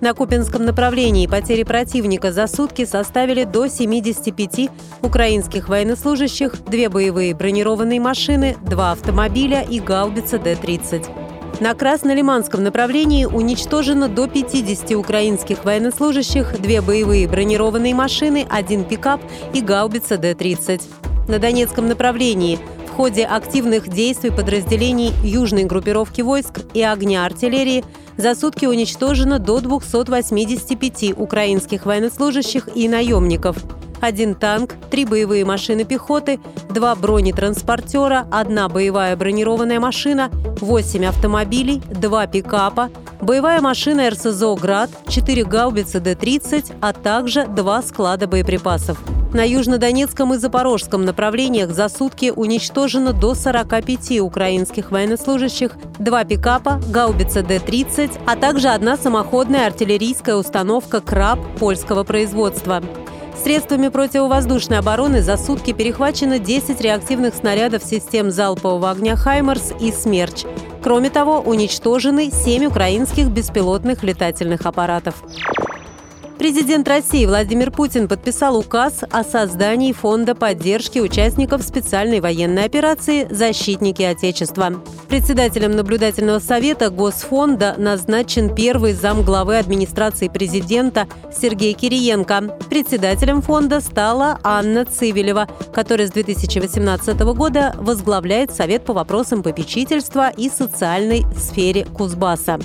на Купинском направлении потери противника за сутки составили до 75 украинских военнослужащих, две боевые бронированные машины, два автомобиля и гаубица Д-30. На Краснолиманском направлении уничтожено до 50 украинских военнослужащих, две боевые бронированные машины, один пикап и гаубица Д-30. На Донецком направлении ходе активных действий подразделений южной группировки войск и огня артиллерии – за сутки уничтожено до 285 украинских военнослужащих и наемников. Один танк, три боевые машины пехоты, два бронетранспортера, одна боевая бронированная машина, восемь автомобилей, два пикапа, боевая машина РСЗО «Град», четыре гаубицы Д-30, а также два склада боеприпасов. На южнодонецком и запорожском направлениях за сутки уничтожено до 45 украинских военнослужащих, два пикапа, гаубица Д-30, а также одна самоходная артиллерийская установка «Краб» польского производства. Средствами противовоздушной обороны за сутки перехвачено 10 реактивных снарядов систем залпового огня «Хаймерс» и «Смерч». Кроме того, уничтожены 7 украинских беспилотных летательных аппаратов. Президент России Владимир Путин подписал указ о создании фонда поддержки участников специальной военной операции «Защитники Отечества». Председателем наблюдательного совета Госфонда назначен первый зам главы администрации президента Сергей Кириенко. Председателем фонда стала Анна Цивилева, которая с 2018 года возглавляет Совет по вопросам попечительства и социальной сфере Кузбасса.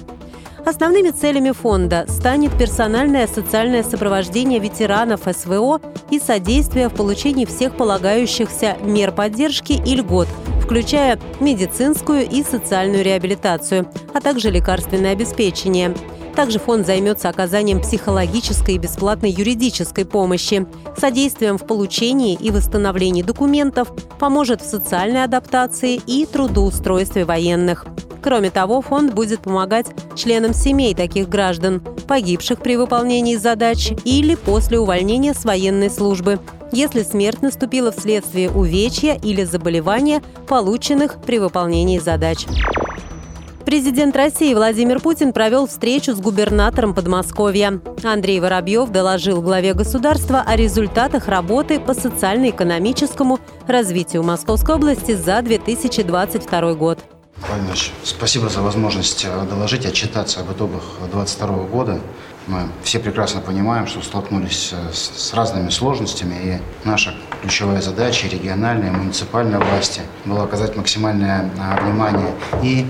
Основными целями фонда станет персональное социальное сопровождение ветеранов СВО и содействие в получении всех полагающихся мер поддержки и льгот, включая медицинскую и социальную реабилитацию, а также лекарственное обеспечение. Также фонд займется оказанием психологической и бесплатной юридической помощи, содействием в получении и восстановлении документов, поможет в социальной адаптации и трудоустройстве военных. Кроме того, фонд будет помогать членам семей таких граждан, погибших при выполнении задач или после увольнения с военной службы, если смерть наступила вследствие увечья или заболевания, полученных при выполнении задач. Президент России Владимир Путин провел встречу с губернатором Подмосковья. Андрей Воробьев доложил главе государства о результатах работы по социально-экономическому развитию Московской области за 2022 год. Павел спасибо за возможность э, доложить, отчитаться об итогах 2022 года. Мы все прекрасно понимаем, что столкнулись э, с разными сложностями, и наша ключевая задача региональной, и муниципальной власти была оказать максимальное э, внимание и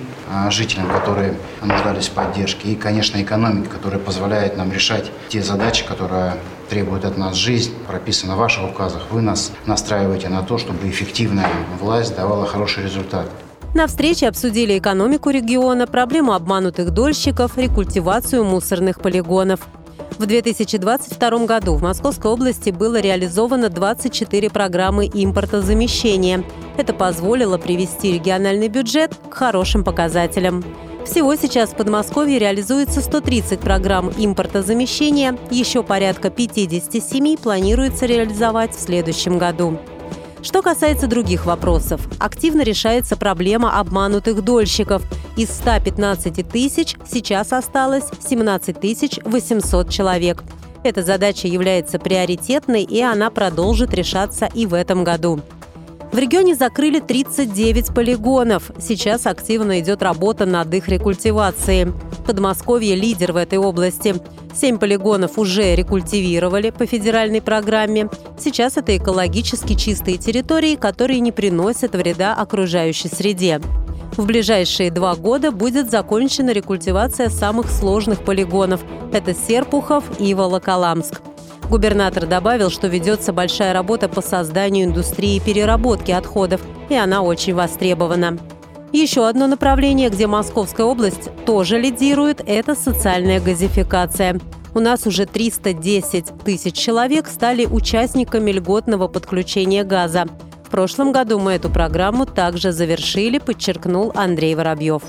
жителям, которые нуждались в поддержке, и, конечно, экономике, которая позволяет нам решать те задачи, которые требует от нас жизнь, прописано в ваших указах. Вы нас настраиваете на то, чтобы эффективная власть давала хороший результат. На встрече обсудили экономику региона, проблему обманутых дольщиков, рекультивацию мусорных полигонов. В 2022 году в Московской области было реализовано 24 программы импортозамещения. Это позволило привести региональный бюджет к хорошим показателям. Всего сейчас в Подмосковье реализуется 130 программ импортозамещения, еще порядка 57 планируется реализовать в следующем году. Что касается других вопросов, активно решается проблема обманутых дольщиков. Из 115 тысяч сейчас осталось 17 800 человек. Эта задача является приоритетной, и она продолжит решаться и в этом году. В регионе закрыли 39 полигонов. Сейчас активно идет работа над их рекультивацией. Подмосковье – лидер в этой области. Семь полигонов уже рекультивировали по федеральной программе. Сейчас это экологически чистые территории, которые не приносят вреда окружающей среде. В ближайшие два года будет закончена рекультивация самых сложных полигонов – это Серпухов и Волоколамск. Губернатор добавил, что ведется большая работа по созданию индустрии переработки отходов, и она очень востребована. Еще одно направление, где Московская область тоже лидирует, это социальная газификация. у нас уже 310 тысяч человек стали участниками льготного подключения газа. Прошлом году мы эту программу также завершили, подчеркнул Андрей Воробьев.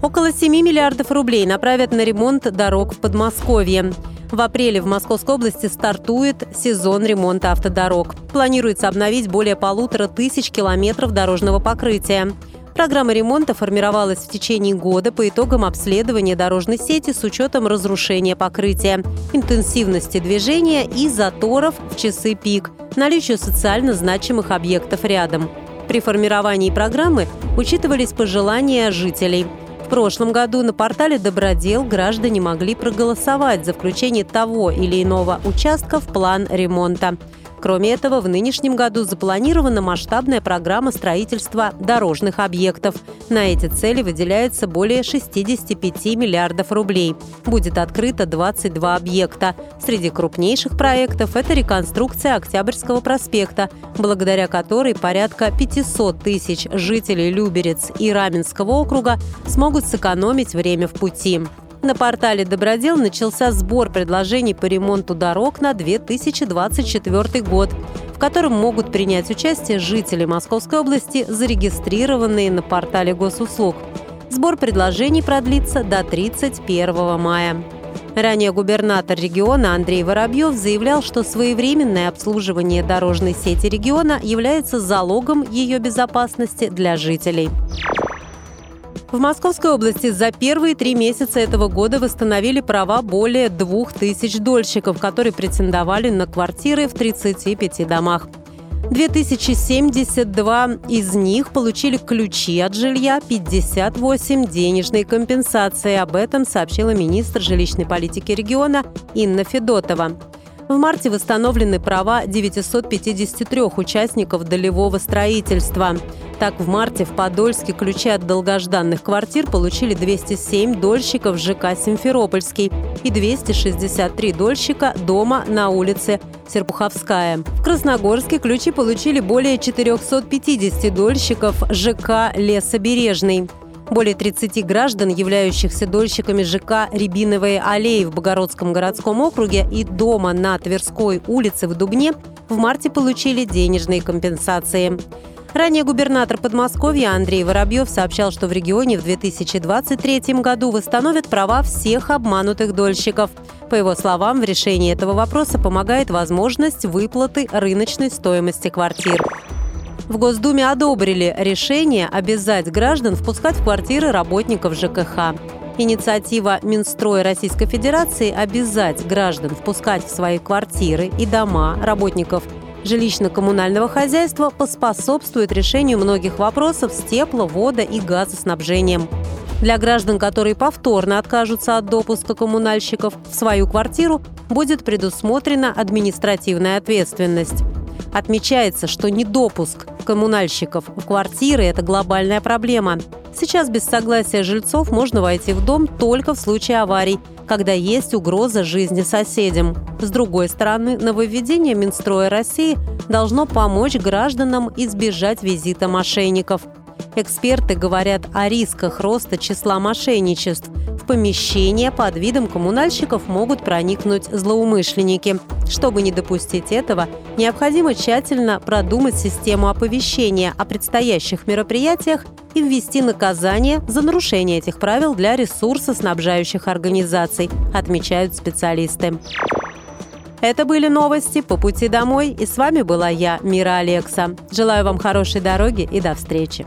Около 7 миллиардов рублей направят на ремонт дорог в Подмосковье. В апреле в Московской области стартует сезон ремонта автодорог. Планируется обновить более полутора тысяч километров дорожного покрытия. Программа ремонта формировалась в течение года по итогам обследования дорожной сети с учетом разрушения покрытия, интенсивности движения и заторов в часы пик, наличию социально значимых объектов рядом. При формировании программы учитывались пожелания жителей – в прошлом году на портале «Добродел» граждане могли проголосовать за включение того или иного участка в план ремонта. Кроме этого, в нынешнем году запланирована масштабная программа строительства дорожных объектов. На эти цели выделяется более 65 миллиардов рублей. Будет открыто 22 объекта. Среди крупнейших проектов это реконструкция Октябрьского проспекта, благодаря которой порядка 500 тысяч жителей Люберец и Раменского округа смогут сэкономить время в пути. На портале «Добродел» начался сбор предложений по ремонту дорог на 2024 год, в котором могут принять участие жители Московской области, зарегистрированные на портале госуслуг. Сбор предложений продлится до 31 мая. Ранее губернатор региона Андрей Воробьев заявлял, что своевременное обслуживание дорожной сети региона является залогом ее безопасности для жителей. В Московской области за первые три месяца этого года восстановили права более двух тысяч дольщиков, которые претендовали на квартиры в 35 домах. 2072 из них получили ключи от жилья, 58 – денежные компенсации. Об этом сообщила министр жилищной политики региона Инна Федотова. В марте восстановлены права 953 участников долевого строительства. Так, в марте в Подольске ключи от долгожданных квартир получили 207 дольщиков ЖК «Симферопольский» и 263 дольщика дома на улице Серпуховская. В Красногорске ключи получили более 450 дольщиков ЖК «Лесобережный». Более 30 граждан, являющихся дольщиками ЖК «Рябиновые аллеи» в Богородском городском округе и дома на Тверской улице в Дубне, в марте получили денежные компенсации. Ранее губернатор Подмосковья Андрей Воробьев сообщал, что в регионе в 2023 году восстановят права всех обманутых дольщиков. По его словам, в решении этого вопроса помогает возможность выплаты рыночной стоимости квартир. В Госдуме одобрили решение обязать граждан впускать в квартиры работников ЖКХ. Инициатива Минстроя Российской Федерации обязать граждан впускать в свои квартиры и дома работников жилищно-коммунального хозяйства поспособствует решению многих вопросов с тепло-, водо- и газоснабжением. Для граждан, которые повторно откажутся от допуска коммунальщиков в свою квартиру, будет предусмотрена административная ответственность. Отмечается, что недопуск коммунальщиков в квартиры – это глобальная проблема. Сейчас без согласия жильцов можно войти в дом только в случае аварий, когда есть угроза жизни соседям. С другой стороны, нововведение Минстроя России должно помочь гражданам избежать визита мошенников – Эксперты говорят о рисках роста числа мошенничеств. Помещение под видом коммунальщиков могут проникнуть злоумышленники. Чтобы не допустить этого, необходимо тщательно продумать систему оповещения о предстоящих мероприятиях и ввести наказание за нарушение этих правил для ресурсоснабжающих организаций, отмечают специалисты. Это были новости по пути домой, и с вами была я, Мира Алекса. Желаю вам хорошей дороги и до встречи.